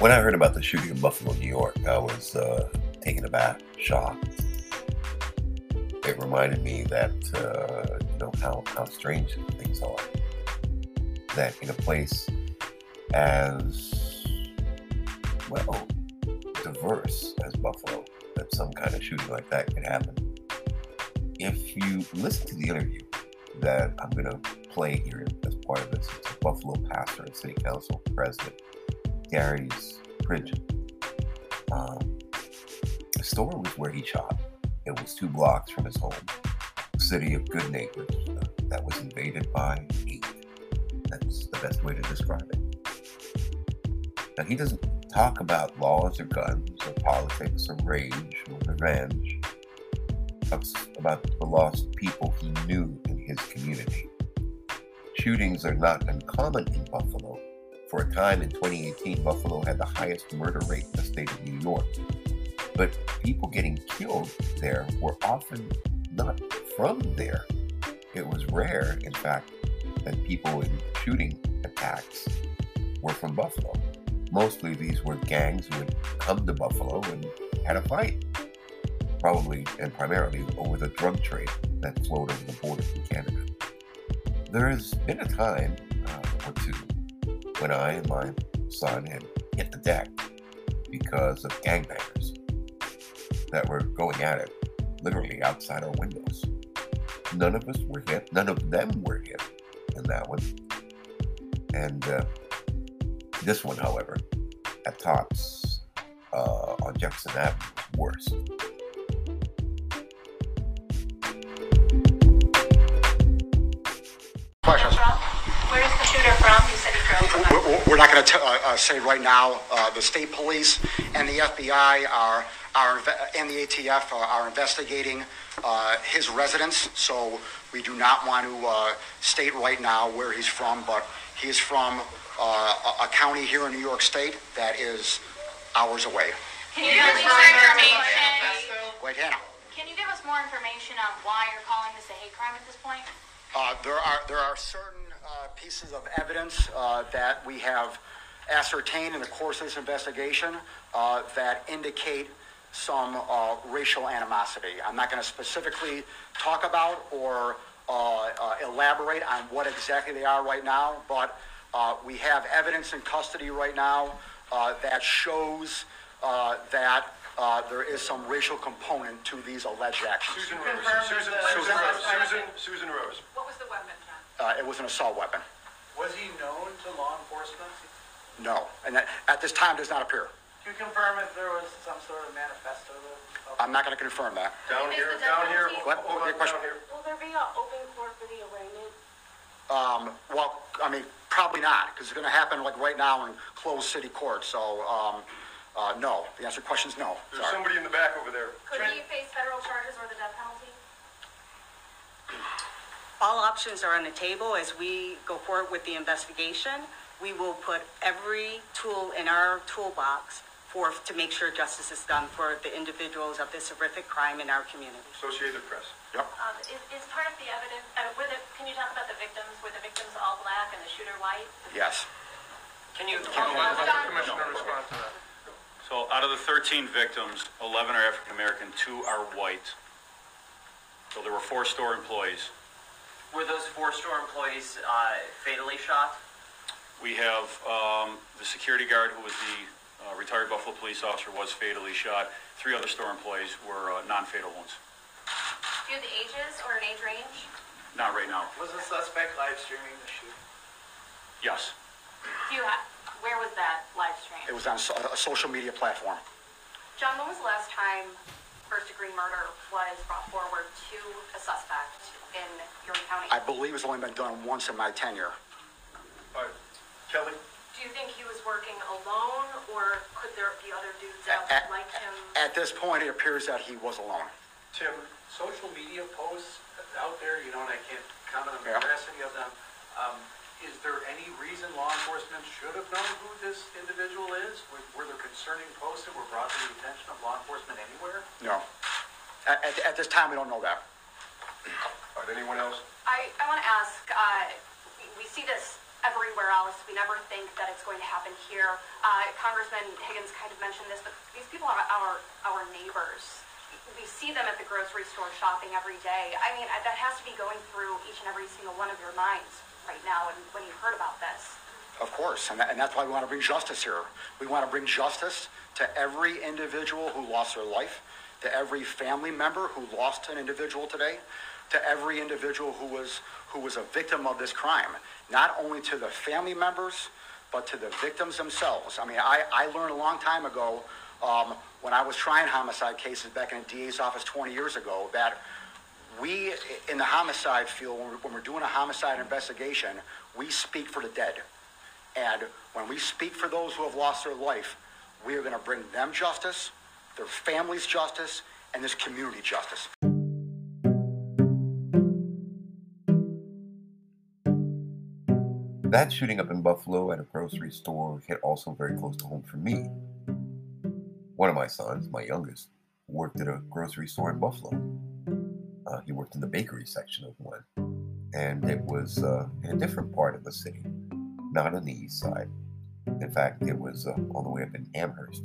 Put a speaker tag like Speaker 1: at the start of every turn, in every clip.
Speaker 1: When I heard about the shooting in Buffalo, New York, I was uh, taken aback, shocked. It reminded me that uh, you know how how strange things are. That in a place as well diverse as Buffalo, that some kind of shooting like that could happen. If you listen to the interview that I'm going to play here as part of this, it's a Buffalo pastor and city council president, Darius Pridgen. Um, the store was where he shot. It was two blocks from his home, city of good neighbors uh, that was invaded by hate. That's the best way to describe it. Now, he doesn't talk about laws or guns or politics or rage or revenge. Talks about the lost people he knew in his community. Shootings are not uncommon in Buffalo. For a time in 2018, Buffalo had the highest murder rate in the state of New York. But people getting killed there were often not from there. It was rare, in fact, that people in shooting attacks were from Buffalo. Mostly these were gangs who had come to Buffalo and had a fight, probably and primarily over the drug trade that flowed over the border from Canada. There has been a time uh, or two when I and my son had hit the deck because of gangbangers that were going at it literally outside our windows. None of us were hit, none of them were hit in that one. And uh, this one, however, at Tops uh, on Jefferson Avenue, worse.
Speaker 2: We're- not going to uh, say right now. Uh, The state police and the FBI are, are and the ATF are- are investigating uh, his residence, so we do not want to uh, state right now where he's from, but he is from uh, a a county here in New York State that is hours away.
Speaker 3: Can you give us more information?
Speaker 2: Wait, Hannah.
Speaker 3: Can you give us more information on why you're calling this a hate crime at this point?
Speaker 2: Uh, There are, there are certain uh, pieces of evidence uh, that we have ascertained in the course of this investigation uh, that indicate some uh, racial animosity. I'm not going to specifically talk about or uh, uh, elaborate on what exactly they are right now, but uh, we have evidence in custody right now uh, that shows uh, that uh, there is some racial component to these alleged actions.
Speaker 4: Susan Rose, Susan, Susan Rose, Susan, Susan Rose.
Speaker 5: What was the weapon, John?
Speaker 2: Uh, It was an assault weapon.
Speaker 4: Was he known to law enforcement?
Speaker 2: No, and that, at this time does not appear.
Speaker 6: Can you confirm if there was some sort of manifesto? that-
Speaker 2: I'm not going to confirm that.
Speaker 4: Down here, down here,
Speaker 3: deputy-
Speaker 2: What?
Speaker 4: hold on,
Speaker 2: Your question?
Speaker 4: down here.
Speaker 7: Will there be an open court for the arraignment?
Speaker 2: Um, well, I mean, probably not, because it's going to happen like right now in closed city court. So, um, uh, no. The answer to the question is no.
Speaker 4: There's
Speaker 2: Sorry.
Speaker 4: somebody in the back over there.
Speaker 3: Could he face federal charges or the death penalty?
Speaker 5: All options are on the table as we go forward with the investigation. We will put every tool in our toolbox for, to make sure justice is done for the individuals of this horrific crime in our community.
Speaker 4: Associated Press.
Speaker 2: Yep.
Speaker 3: Um, is, is part of the evidence, uh, were the, can you talk about the victims? Were the victims all black and the shooter white?
Speaker 2: Yes.
Speaker 8: Can you,
Speaker 4: Commissioner respond to that.
Speaker 8: so out of the 13 victims, 11 are African American, two are white. So there were four store employees.
Speaker 9: Were those four store employees uh, fatally shot?
Speaker 8: We have um, the security guard, who was the uh, retired Buffalo police officer, was fatally shot. Three other store employees were uh, non-fatal wounds.
Speaker 3: Do you have the ages or an age range?
Speaker 8: Not right now.
Speaker 6: Was the suspect live streaming the shoot?
Speaker 8: Yes.
Speaker 3: Do you have, where was that live stream?
Speaker 2: It was on so- a social media platform.
Speaker 3: John, when was the last time first degree murder was brought forward to a suspect in Erie County?
Speaker 2: I believe it's only been done once in my tenure.
Speaker 4: All right. Kelly?
Speaker 3: Do you think he was working alone or could there be other dudes out
Speaker 2: At,
Speaker 3: that liked him?
Speaker 2: at this point, it appears that he was alone.
Speaker 4: Tim?
Speaker 6: Social media posts out there, you know, and I can't comment on the
Speaker 2: Yeah.
Speaker 6: veracity of them. Um, is there any reason law enforcement should have known who this individual is? Were, were there concerning posts that were brought to the attention of law enforcement anywhere?
Speaker 2: No. At, at, at this time, we don't know that.
Speaker 4: All right, anyone else?
Speaker 3: I, I want to ask, uh, we- we see this
Speaker 10: everywhere else. We never think that it's going to happen here. Uh, Congressman Higgins kind of mentioned this, but these people are our, our neighbors. We see them at the grocery store shopping every day. I mean, that has to be going through each and every single one of your minds right now and when you heard about this.
Speaker 2: Of course, and, that, and that's why we want to bring justice here. We want to bring justice to every individual who lost their life, to every family member who lost an individual today, to every individual who was who was a victim of this crime. Not only to the family members, but to the victims themselves. I mean, I, I learned a long time ago um, when I was trying homicide cases back in the DA's office 20 years ago that we in the homicide field, when we're, when we're doing a homicide investigation, we speak for the dead. And when we speak for those who have lost their life, we are going to bring them justice, their families justice, and this community justice.
Speaker 1: That shooting up in Buffalo at a grocery store hit also very close to home for me. One of my sons, my youngest, worked at a grocery store in Buffalo. Uh, he worked in the bakery section of one, and it was uh, in a different part of the city, not on the east side. In fact, it was uh, all the way up in Amherst,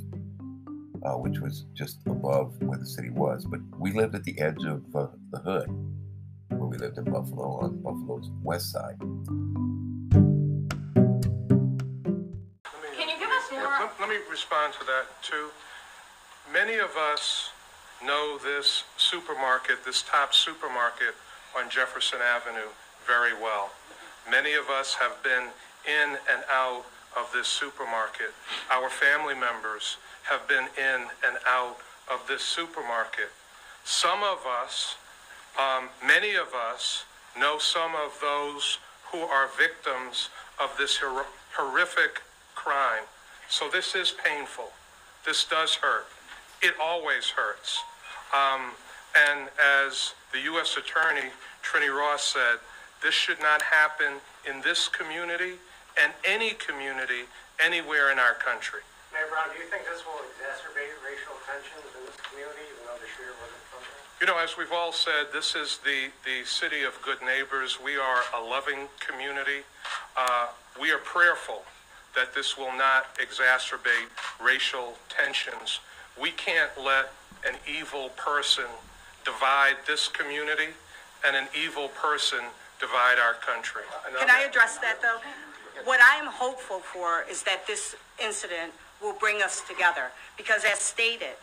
Speaker 1: uh, which was just above where the city was. But we lived at the edge of uh, the hood, where we lived in Buffalo on Buffalo's west side.
Speaker 10: Can you give us more?
Speaker 11: Let let me respond to that, too. Many of us know this supermarket, this top supermarket on Jefferson Avenue very well. Many of us have been in and out of this supermarket. Our family members have been in and out of this supermarket. Some of us, um, many of us, know some of those who are victims of this hor- horrific crime. So this is painful. This does hurt. It always hurts. Um, and as the U.S. Attorney, Trini Ross, said, this should not happen in this community and any community anywhere in our country.
Speaker 6: Mayor Brown, do you think this will exacerbate racial tensions in this community, even though the shooter wasn't from there?
Speaker 11: You know, as we've all said, this is the, the city of good neighbors. We are a loving community. Uh, we are prayerful that this will not exacerbate racial tensions. We can't let an evil person divide this community and an evil person divide our country.
Speaker 5: Can I address that though? What I am hopeful for is that this incident will bring us together because as stated,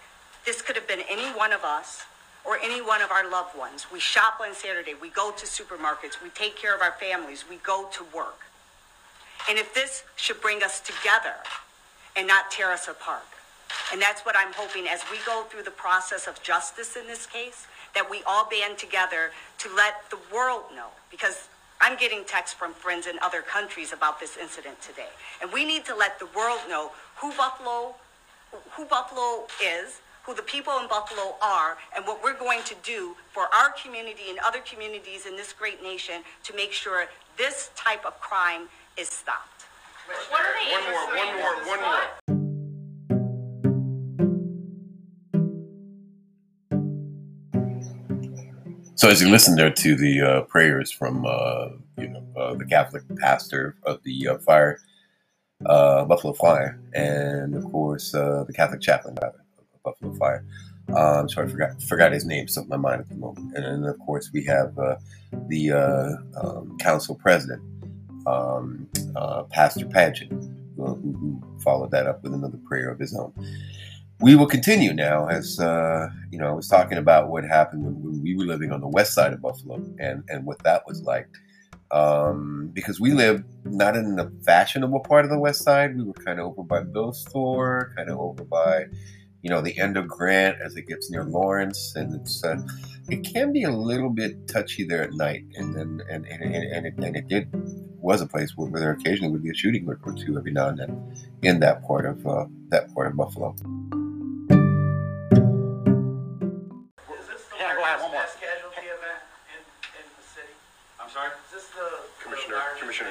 Speaker 5: this could have been any one of us or any one of our loved ones. We shop on Saturday, we go to supermarkets, we take care of our families, we go to work. And if this should bring us together and not tear us apart. And that's what I'm hoping as we go through the process of justice in this case, that we all band together to let the world know. Because I'm getting texts from friends in other countries about this incident today. And we need to let the world know who Buffalo, who Buffalo is, who the people in Buffalo are, and what we're going to do for our community and other communities in this great nation to make sure this type of crime is stopped.
Speaker 11: One more, one more, one more.
Speaker 1: So as you listen there to the uh, prayers from uh, you know uh, the Catholic pastor of the uh, fire uh, Buffalo Fire, and of course uh, the Catholic chaplain of Buffalo Fire. I'm sorry, I forgot forgot his name. Slipped my mind at the moment. And then of course we have the um, council president, um, Pastor Paget, who, who followed that up with another prayer of his own we will continue now as uh, you know i was talking about what happened when, when we were living on the west side of buffalo and and what that was like. Um, because we lived not in the fashionable part of the west side. We were kind of over by bill's store kind of over by you know the end of grant as it gets near lawrence. And it's uh, it can be a little bit touchy there at night. And and and, and, and, and, it, and it did was a place where, where there occasionally would be a shooting or two every now and then in that part of uh, that part of buffalo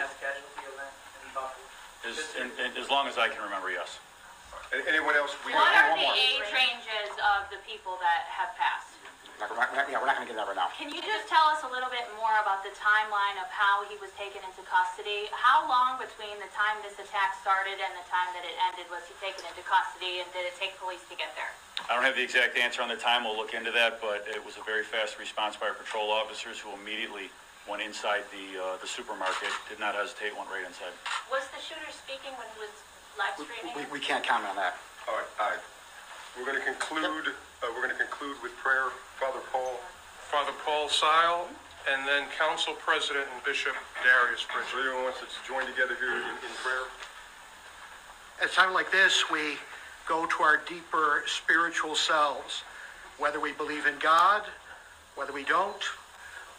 Speaker 6: largest
Speaker 11: Commissioner.
Speaker 6: casualty event in Buffalo?
Speaker 8: As, and, and as long as I can remember, yes.
Speaker 11: Anyone else? We-
Speaker 10: What are
Speaker 2: one
Speaker 10: the
Speaker 2: more.
Speaker 10: age ranges of the people that have passed?
Speaker 3: We're not, we're not- yeah, we're not going to get that right now.
Speaker 12: Can you just tell us a little bit more about the timeline of how he was taken into custody? How long between the time this attack started and the time that it ended was he taken into custody, and did it take police to get there?
Speaker 8: I don't have the exact answer on the time. We'll look into that, but it was a very fast response by our patrol officers who immediately went inside the, uh, the supermarket, did not hesitate, went right inside.
Speaker 12: Was the shooter speaking when he was live
Speaker 3: We,
Speaker 12: streaming?
Speaker 3: we, we can't comment on that.
Speaker 4: All right, all right. We're going to conclude, uh, we're going to conclude with prayer. Father Paul. Father Paul Sile, and then Council President and Bishop Darius Pridgen. Everyone wants to join together here in, in prayer?
Speaker 13: At a time like this, we go to our deeper spiritual selves, whether we believe in God, whether we don't,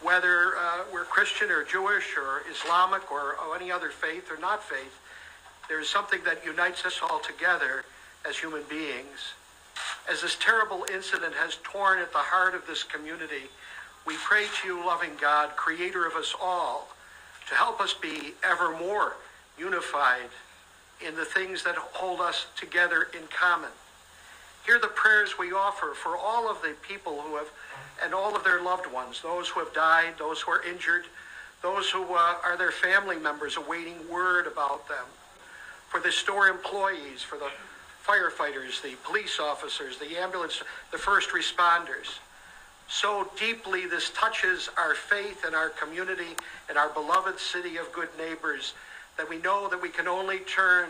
Speaker 13: whether uh, we're Christian or Jewish or Islamic or, or any other faith or not faith. There is something that unites us all together as human beings. As this terrible incident has torn at the heart of this community, we pray to you, loving God, creator of us all, to help us be ever more unified in the things that hold us together in common. Hear the prayers we offer for all of the people who have, and all of their loved ones, those who have died, those who are injured, those who uh, are their family members awaiting word about them, for the store employees, for the firefighters, the police officers, the ambulance, the first responders. So deeply this touches our faith and our community and our beloved city of good neighbors that we know that we can only turn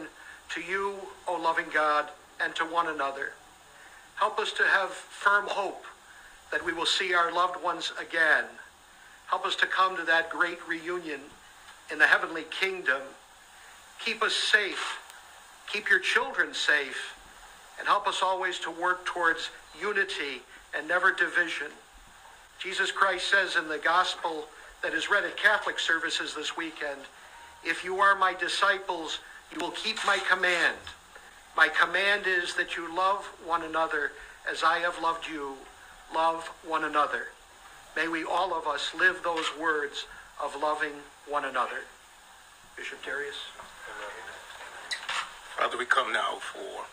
Speaker 13: to you, O loving God, and to one another. Help us to have firm hope that we will see our loved ones again. Help us to come to that great reunion in the heavenly kingdom. Keep us safe. Keep your children safe. And help us always to work towards unity and never division. Jesus Christ says in the gospel that is read at Catholic services this weekend, if you are my disciples, you will keep my command. My command is that you love one another as I have loved you. Love one another. May we all of us live those words of loving one another. Bishop Darius.
Speaker 14: Father, we come now for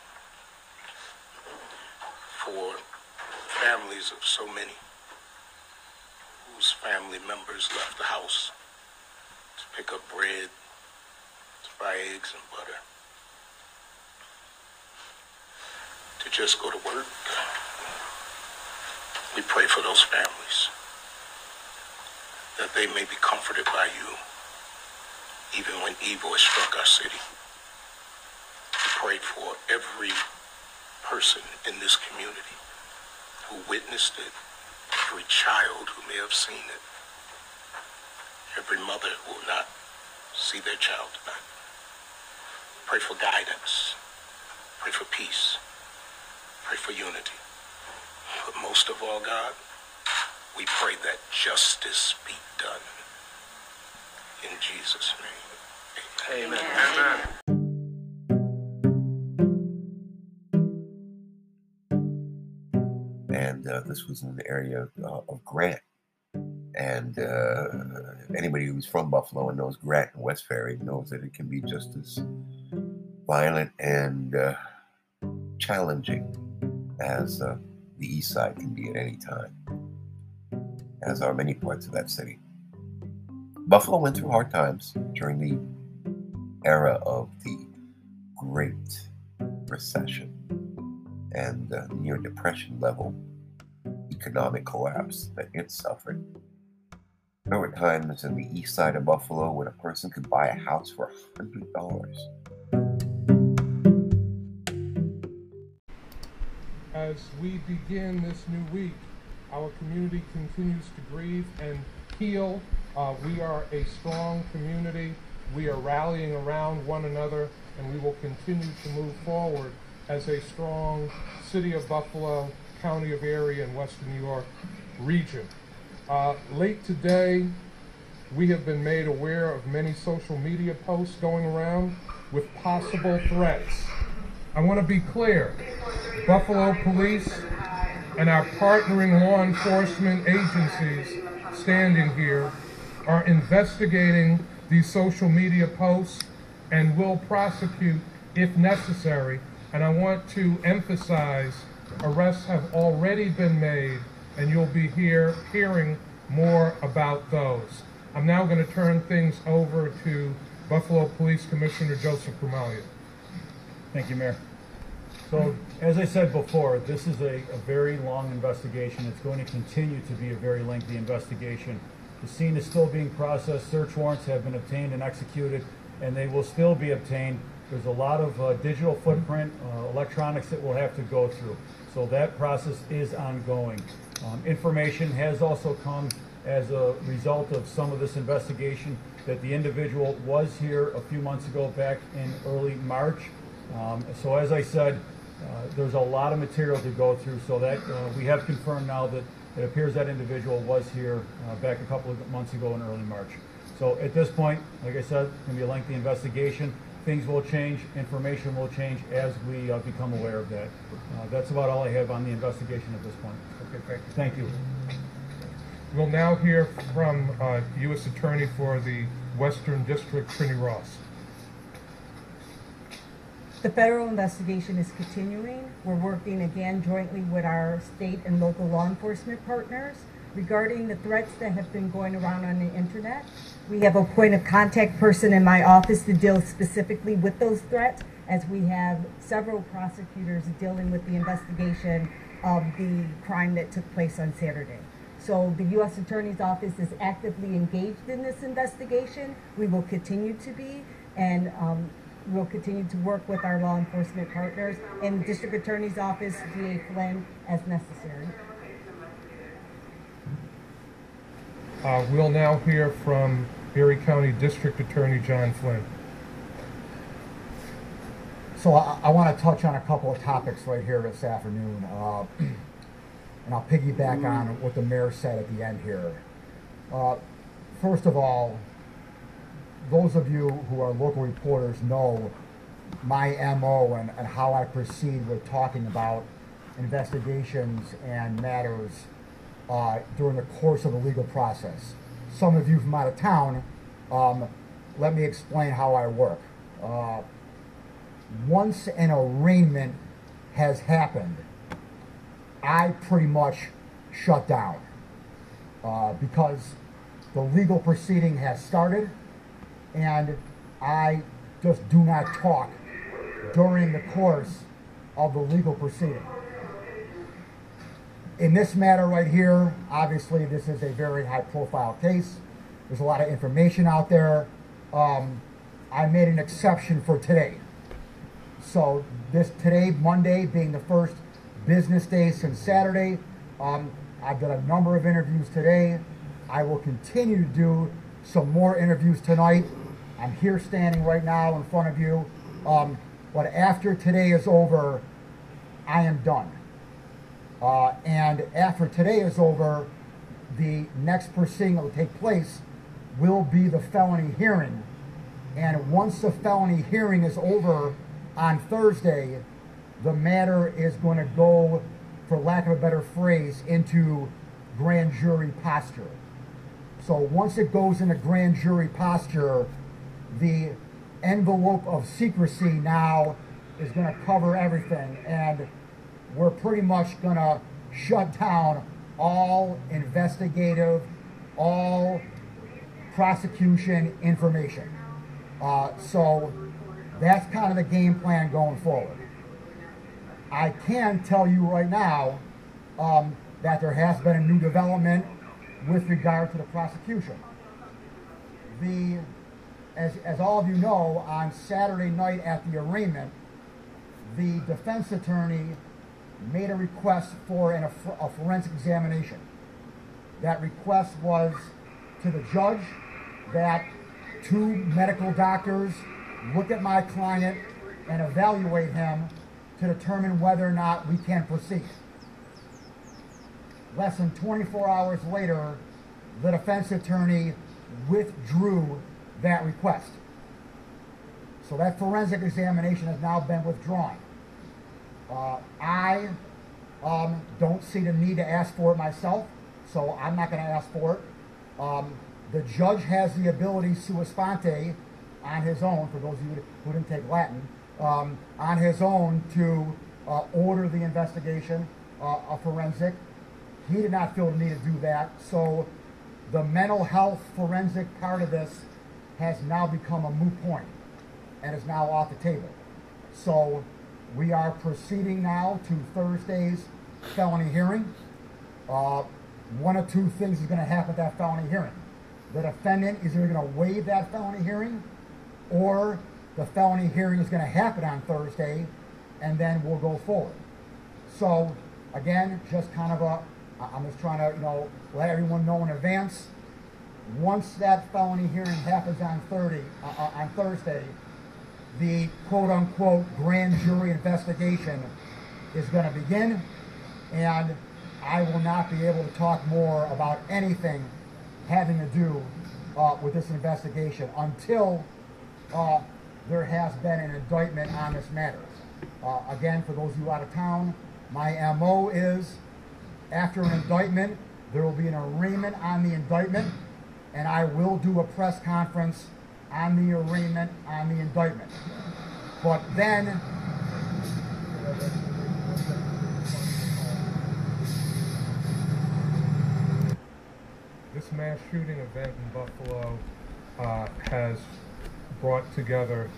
Speaker 14: for families of so many whose family members left the house to pick up bread, to buy eggs and butter, to just go to work. We pray for those families that they may be comforted by you even when evil has struck our city. We pray for every person in this community who witnessed it, every child who may have seen it, every mother who will not see their child tonight. Pray for guidance. Pray for peace. Pray for unity. But most of all, God, we pray that justice be done. In Jesus' name. Amen.
Speaker 4: Amen.
Speaker 1: and uh, this was in the area uh, of Grant. And uh, anybody who's from Buffalo and knows Grant and West Ferry knows that it can be just as violent and uh, challenging as uh, the East Side can be at any time, as are many parts of that city. Buffalo went through hard times during the era of the Great Recession and near depression level economic collapse that it suffered. There were times in the east side of Buffalo when a person could buy a house for $100.
Speaker 11: As we begin this new week, our community continues to grieve and heal. Uh, we are a strong community. We are rallying around one another, and we will continue to move forward as a strong City of Buffalo, County of Erie, and Western New York region. Uh, late today, we have been made aware of many social media posts going around with possible threats. I want to be clear Buffalo Police and our partnering law enforcement agencies standing here are investigating these social media posts and will prosecute if necessary. And I want to emphasize arrests have already been made and you'll be here hearing more about those. I'm now going to turn things over to Buffalo Police Commissioner Joseph Gramaglia.
Speaker 15: Thank you, Mayor. So, as I said before, this is a, a very long investigation. It's going to continue to be a very lengthy investigation. The scene is still being processed. Search warrants have been obtained and executed, and they will still be obtained. There's a lot of uh, digital footprint, uh, electronics that we'll have to go through. So that process is ongoing. Um, information has also come as a result of some of this investigation that the individual was here a few months ago back in early March. Um, so as I said, uh, there's a lot of material to go through so that uh, we have confirmed now that it appears that individual was here uh, back a couple of months ago in early March. So at this point, like I said, it's going to be a lengthy investigation. Things will change, information will change as we uh, become aware of that. Uh, that's about all I have on the investigation at this point.
Speaker 11: Okay, thank you.
Speaker 15: Thank you.
Speaker 11: We'll now hear from uh, U.S. Attorney for the Western District, Trini Ross.
Speaker 16: The federal investigation is continuing. We're working again jointly with our state and local law enforcement partners regarding the threats that have been going around on the internet. We have a point of contact person in my office to deal specifically with those threats as we have several prosecutors dealing with the investigation of the crime that took place on Saturday. So the U.S. Attorney's Office is actively engaged in this investigation. We will continue to be, and um, we'll continue to work with our law enforcement partners and the District Attorney's Office, DA Flynn, as necessary.
Speaker 11: Uh, we'll now hear from Erie County District Attorney John Flynn.
Speaker 2: So I, I want to touch on a couple of topics right here this afternoon, uh, and I'll piggyback on what the mayor said at the end here. Uh, first of all, those of you who are local reporters know my MO and, and how I proceed with talking about investigations and matters uh, during the course of the legal process. Some of you from out of town, um, let me explain how I work. Uh, once an arraignment has happened, I pretty much shut down uh, because the legal proceeding has started and I just do not talk during the course of the legal proceeding. In this matter right here, obviously this is a very high profile case. There's a lot of information out there. Um, I made an exception for today. So this today, Monday, being the first business day since Saturday, um, I've done a number of interviews today. I will continue to do some more interviews tonight. I'm here standing right now in front of you. Um, but after today is over, I am done. Uh, and after today is over, the next proceeding that will take place will be the felony hearing. And once the felony hearing is over on Thursday, the matter is going to go, for lack of a better phrase, into grand jury posture. So once it goes into grand jury posture, the envelope of secrecy now is going to cover everything. And we're pretty much going to shut down all investigative, all prosecution information. Uh, so that's kind of the game plan going forward. I can tell you right now um, that there has been a new development with regard to the prosecution. The, as, as all of you know, on Saturday night at the arraignment, the defense attorney made a request for an, a, forensic examination. That request was to the judge that two medical doctors look at my client and evaluate him to determine whether or not we can proceed. Less than 24 hours later, the defense attorney withdrew that request. So that forensic examination has now been withdrawn. Uh, I um, don't see the need to ask for it myself, so I'm not going to ask for it. Um, the judge has the ability, sua sponte, on his own, for those of you who didn't take Latin, um, on his own to uh, order the investigation, uh, a forensic. he did not feel the need to do that. So the mental health forensic part of this has now become a moot point and is now off the table. So we are proceeding now to Thursday's felony hearing. Uh, one of two things is going to happen at that felony hearing. The defendant is either going to waive that felony hearing or the felony hearing is going to happen on Thursday and then we'll go forward. So again, just kind of a, I'm just trying to, you know, let everyone know in advance. Once that felony hearing happens on 30, uh, uh, on Thursday, the quote unquote grand jury investigation is going to begin and I will not be able to talk more about anything having to do uh, with this investigation until uh, there has been an indictment on this matter. Uh, again, for those of you out of town, my MO is after an indictment, there will be an arraignment on the indictment, and I will do a press conference on the arraignment on the indictment. But then,
Speaker 11: This mass shooting event in Buffalo uh, has brought together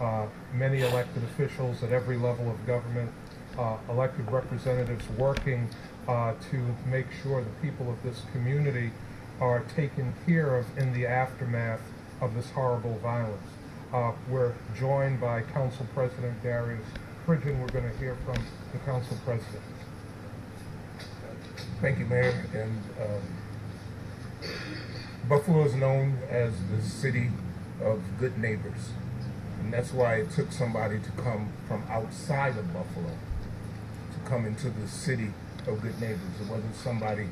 Speaker 11: uh, many elected officials at every level of government, uh, elected representatives working uh, to make sure the people of this community are taken care of in the aftermath of this horrible violence. Uh, we're joined by Council President Darius Pridgen. We're going to hear from the Council President.
Speaker 17: Thank you, Mayor. And um, Buffalo is known as the city of good neighbors. And that's why it took somebody to come from outside of Buffalo to come into the city of good neighbors. It wasn't somebody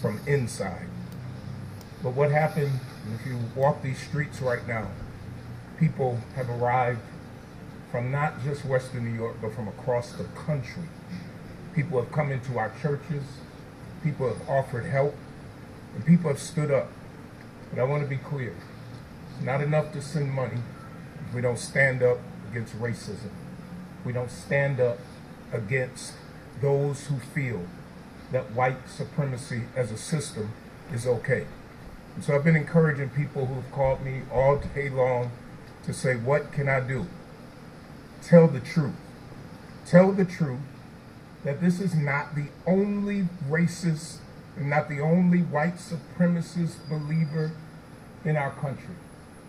Speaker 17: from inside. But what happened, if you walk these streets right now, people have arrived from not just Western New York, but from across the country. People have come into our churches, people have offered help, and people have stood up. But I want to be clear it's not enough to send money if we don't stand up against racism. We don't stand up against those who feel that white supremacy as a system is okay. And so I've been encouraging people who've called me all day long to say, What can I do? Tell the truth. Tell the truth that this is not the only racist and not the only white supremacist believer in our country.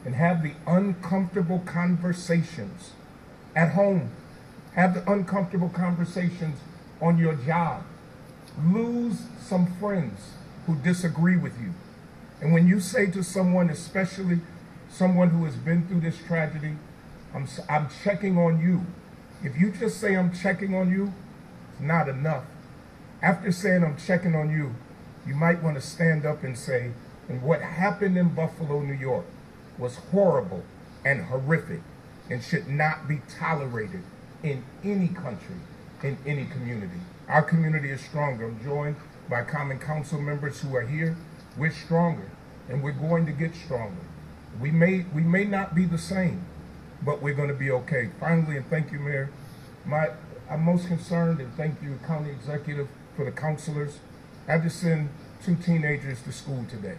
Speaker 17: And have the uncomfortable conversations at home. Have the uncomfortable conversations on your job. Lose some friends who disagree with you. And when you say to someone, especially someone who has been through this tragedy, I'm, I'm checking on you. If you just say I'm checking on you, it's not enough. After saying I'm checking on you, you might want to stand up and say, and what happened in Buffalo, New York was horrible and horrific and should not be tolerated in any country, in any community. Our community is stronger. I'm joined by Common Council members who are here. We're stronger and we're going to get stronger. We may we may not be the same, but we're going to be okay. Finally, and thank you, Mayor. My I'm most concerned and thank you, County Executive, for the counselors. I had to send two teenagers to school today.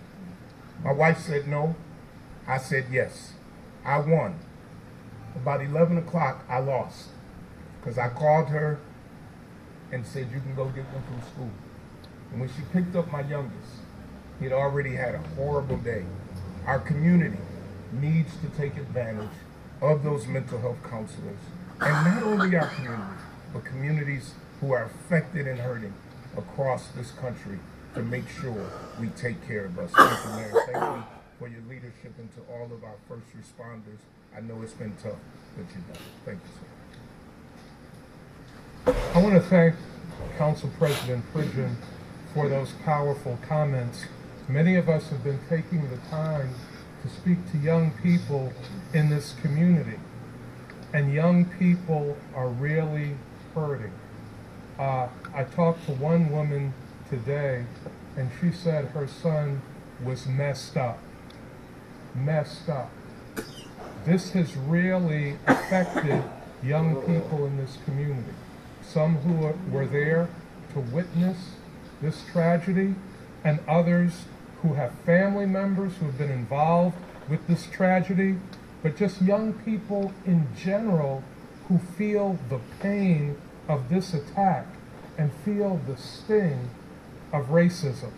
Speaker 17: My wife said no. I said yes. I won. About 11 o'clock, I lost because I called her and said, You can go get them from school. And when she picked up my youngest, he had already had a horrible day. Our community needs to take advantage of those mental health counselors. And not only our community, but communities who are affected and hurting across this country to make sure we take care of us. Thank you, Mayor. Thank you for your leadership and to all of our first responders. I know it's been tough, but you've done. Thank you, sir.
Speaker 11: I want to thank Council President Pridgen for those powerful comments. Many of us have been taking the time to speak to young people in this community, and young people are really hurting. Uh, I talked to one woman today, and she said her son was messed up. Messed up. This has really affected young people in this community. Some who were there to witness this tragedy and others who have family members who have been involved with this tragedy, but just young people in general who feel the pain of this attack and feel the sting of racism.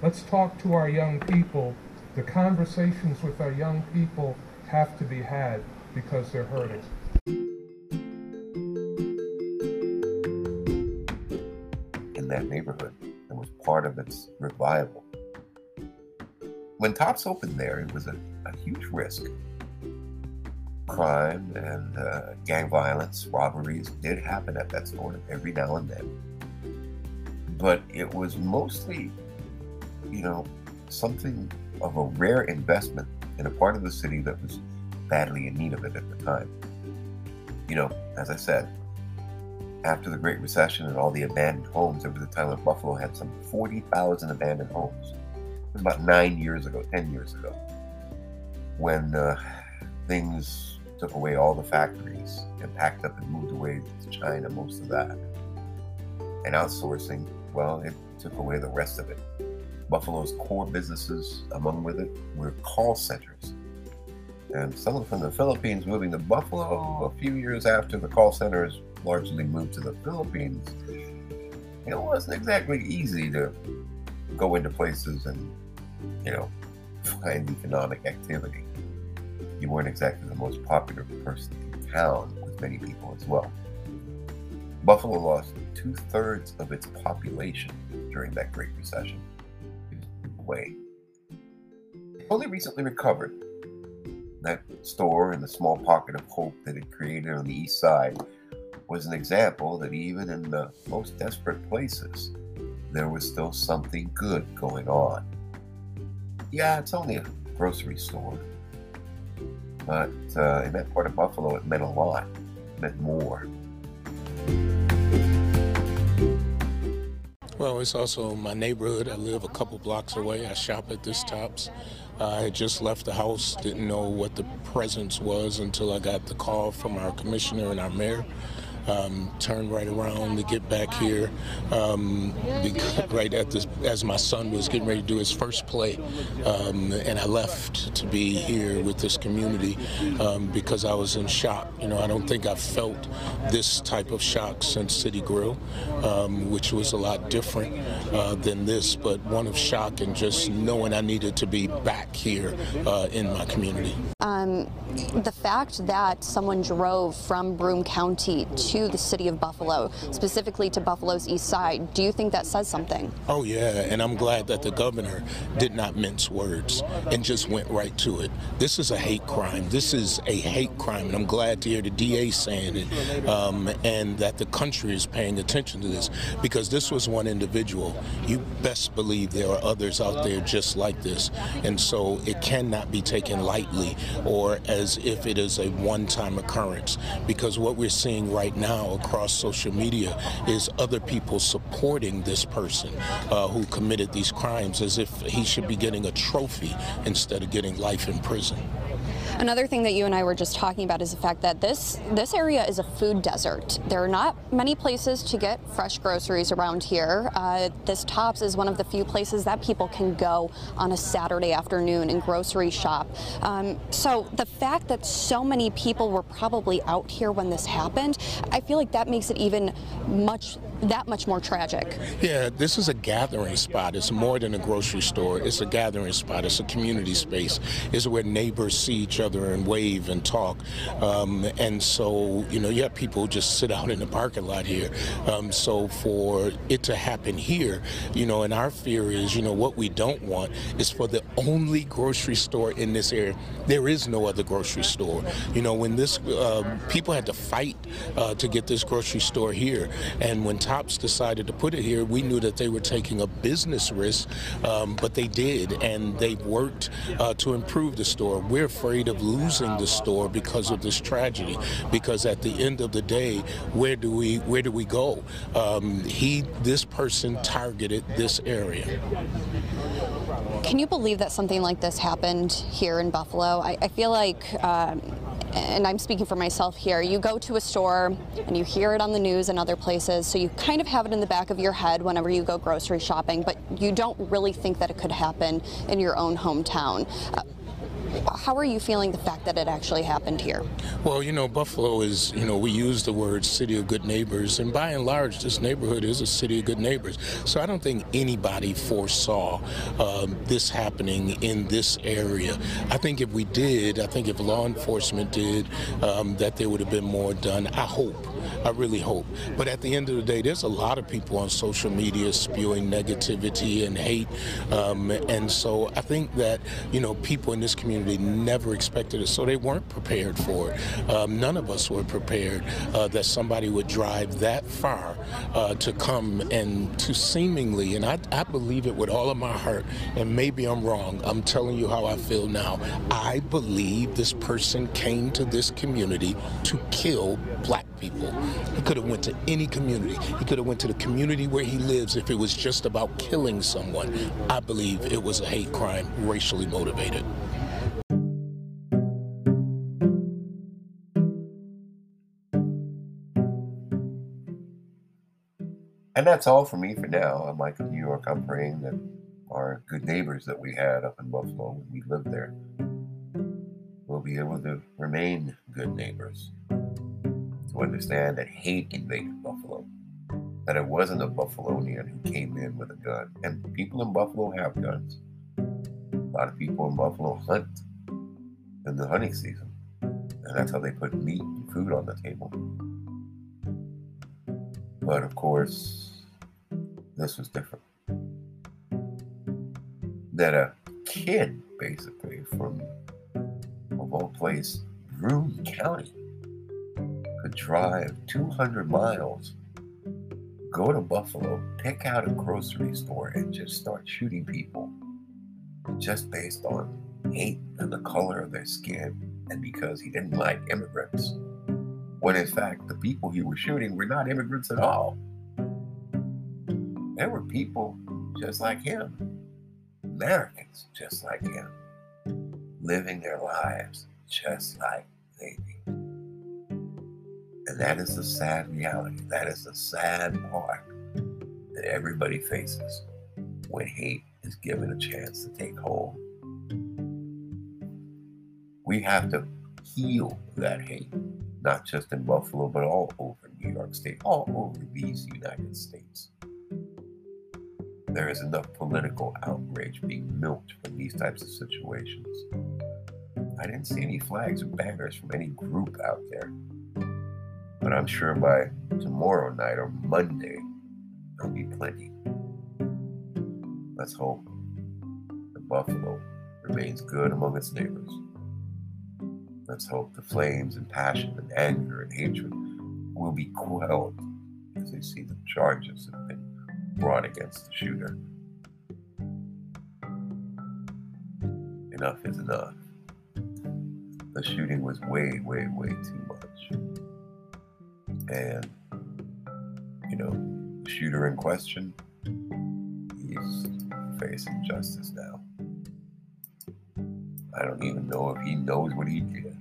Speaker 11: Let's talk to our young people. The conversations with our young people have to be had because they're hurting.
Speaker 1: In that neighborhood, and was part of its revival. When Tops opened there, it was a, a huge risk. Crime and uh, gang violence, robberies did happen at that store every now and then. But it was mostly, you know, something of a rare investment in a part of the city that was badly in need of it at the time. You know, as I said, after the Great Recession and all the abandoned homes, there was a time when Buffalo had some 40,000 abandoned homes. About nine years ago, 10 years ago, when uh, things took away all the factories and packed up and moved away to China, most of that. And outsourcing, well, it took away the rest of it. Buffalo's core businesses, among with it, were call centers. And someone from the Philippines moving to Buffalo a few years after the call centers largely moved to the Philippines, it wasn't exactly easy to go into places and, you know, find economic activity. You weren't exactly the most popular person in town with many people as well. Buffalo lost two thirds of its population during that Great Recession. It. Only recently recovered. That store and the small pocket of hope that it created on the east side was an example that even in the most desperate places, there was still something good going on. Yeah, it's only a grocery store, but uh, in that part of Buffalo, it meant a lot, it meant more.
Speaker 18: Well, it's also my neighborhood. I live a couple blocks away. I shop at this Tops. I had just left the house, didn't know what the presence was until I got the call from our commissioner and our mayor um, turned right around to get back here um, right at this as my son was getting ready to do his first play um, and I left to be here with this community um, because I was in shock you know I don't think I've felt this type of shock since City Grill um, which was a lot different uh, than this but one of shock and just knowing I needed to be back here uh, in my community.
Speaker 19: Um, the fact that someone drove from Broome County to the city of Buffalo, specifically to Buffalo's east side, do you think that says something?
Speaker 18: Oh, yeah, and I'm glad that the governor did not mince words and just went right to it. This is a hate crime. This is a hate crime, and I'm glad to hear the DA saying it um, and that the country is paying attention to this because this was one individual. You best believe there are others out there just like this, and so it cannot be taken lightly or as if it is a one-time occurrence because what we're seeing right now across social media is other people supporting this person uh, who committed these crimes as if he should be getting a trophy instead of getting life in prison.
Speaker 19: Another thing that you and I were just talking about is the fact that this this area is a food desert. There are not many places to get fresh groceries around here. Uh, this Tops is one of the few places that people can go on a Saturday afternoon and grocery shop. Um, so the fact that so many people were probably out here when this happened, I feel like that makes it even much that much more tragic.
Speaker 18: Yeah, this is a gathering spot. It's more than a grocery store. It's a gathering spot. It's a community space. It's where neighbors see each other and wave and talk. Um, and so, you know, you have people just sit out in the parking lot here. Um, so for it to happen here, you know, and our fear is, you know, what we don't want is for the only grocery store in this area. There is no other grocery store. You know, when this, uh, people had to fight uh, to get this grocery store here. And when Tops decided to put it here, we knew that they were taking a business risk, um, but they did, and they worked uh, to improve the store. We're afraid of losing the store because of this tragedy, because at the end of the day, where do we where do we go? Um, he, this person targeted this area.
Speaker 19: Can you believe that something like this happened here in Buffalo? I, I feel like um, and I'm speaking for myself here, you go to a store and you hear it on the news and other places, so you kind of have it in the back of your head whenever you go grocery shopping, but you don't really think that it could happen in your own hometown. Uh, how are you feeling the fact that it actually happened here?
Speaker 18: Well, you know, Buffalo is, you know, we use the word city of good neighbors, and by and large, this neighborhood is a city of good neighbors. So I don't think anybody foresaw um, this happening in this area. I think if we did, I think if law enforcement did, um, that there would have been more done. I hope. I really hope. But at the end of the day, there's a lot of people on social media spewing negativity and hate. Um, and so I think that, you know, people in this community never expected it. So they weren't prepared for it. Um, none of us were prepared uh, that somebody would drive that far uh, to come and to seemingly, and I, I believe it with all of my heart, and maybe I'm wrong. I'm telling you how I feel now. I believe this person came to this community to kill black people. He could have went to any community. He could have went to the community where he lives if it was just about killing someone. I believe it was a hate crime, racially motivated.
Speaker 1: And that's all for me for now. I'm Mike of New York. I'm praying that our good neighbors that we had up in Buffalo when we lived there will be able to remain good neighbors. To understand that hate invaded Buffalo. That it wasn't a Buffalonian who came in with a gun. And people in Buffalo have guns. A lot of people in Buffalo hunt in the hunting season. And that's how they put meat and food on the table. But of course, this was different. That a kid, basically, from, of all place, Broome County, drive 200 miles, go to Buffalo, pick out a grocery store, and just start shooting people just based on hate and the color of their skin and because he didn't like immigrants when in fact the people he was shooting were not immigrants at all. There were people just like him, Americans just like him, living their lives just like they. And that is the sad reality. That is the sad part that everybody faces when hate is given a chance to take hold. We have to heal that hate not just in Buffalo, but all over New York State, all over these United States. There is enough political outrage being milked from these types of situations. I didn't see any flags or banners from any group out there. But I'm sure by tomorrow night or Monday, there'll be plenty. Let's hope the Buffalo remains good among its neighbors. Let's hope the flames and passion and anger and hatred will be quelled as they see the charges have been brought against the shooter. Enough is enough. The shooting was way, way, way too. And, you know, the shooter in question, he's facing justice now. I don't even know if he knows what he did.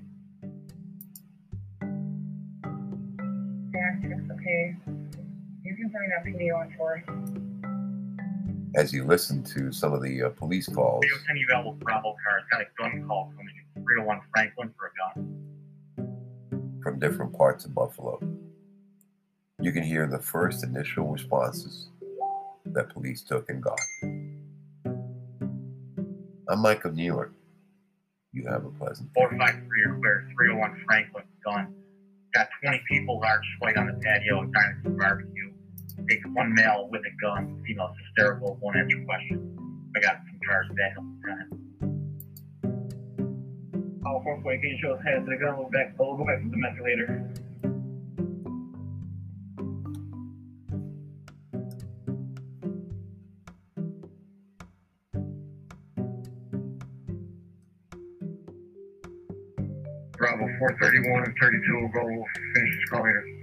Speaker 20: Okay. You can find out PD on tour.
Speaker 1: As you listen to some of the uh, police calls,
Speaker 20: Video 10 available Bravo car. It's got a gun call coming in. 301 Franklin for a gun.
Speaker 1: from different parts of Buffalo. You can hear the first initial responses that police took and got. I'm Mike of New York. You have a pleasant
Speaker 20: 453 are clear. 301 Franklin gun. Got 20 people large fight on the patio at Dynasty Barbecue. Takes one male with a gun. female hysterical. Won't answer questions. I got some cars back up the time. All four way, can you show us hands to the gun? We'll back, we'll go back to the method later. 431 and 32 will go finish this call later.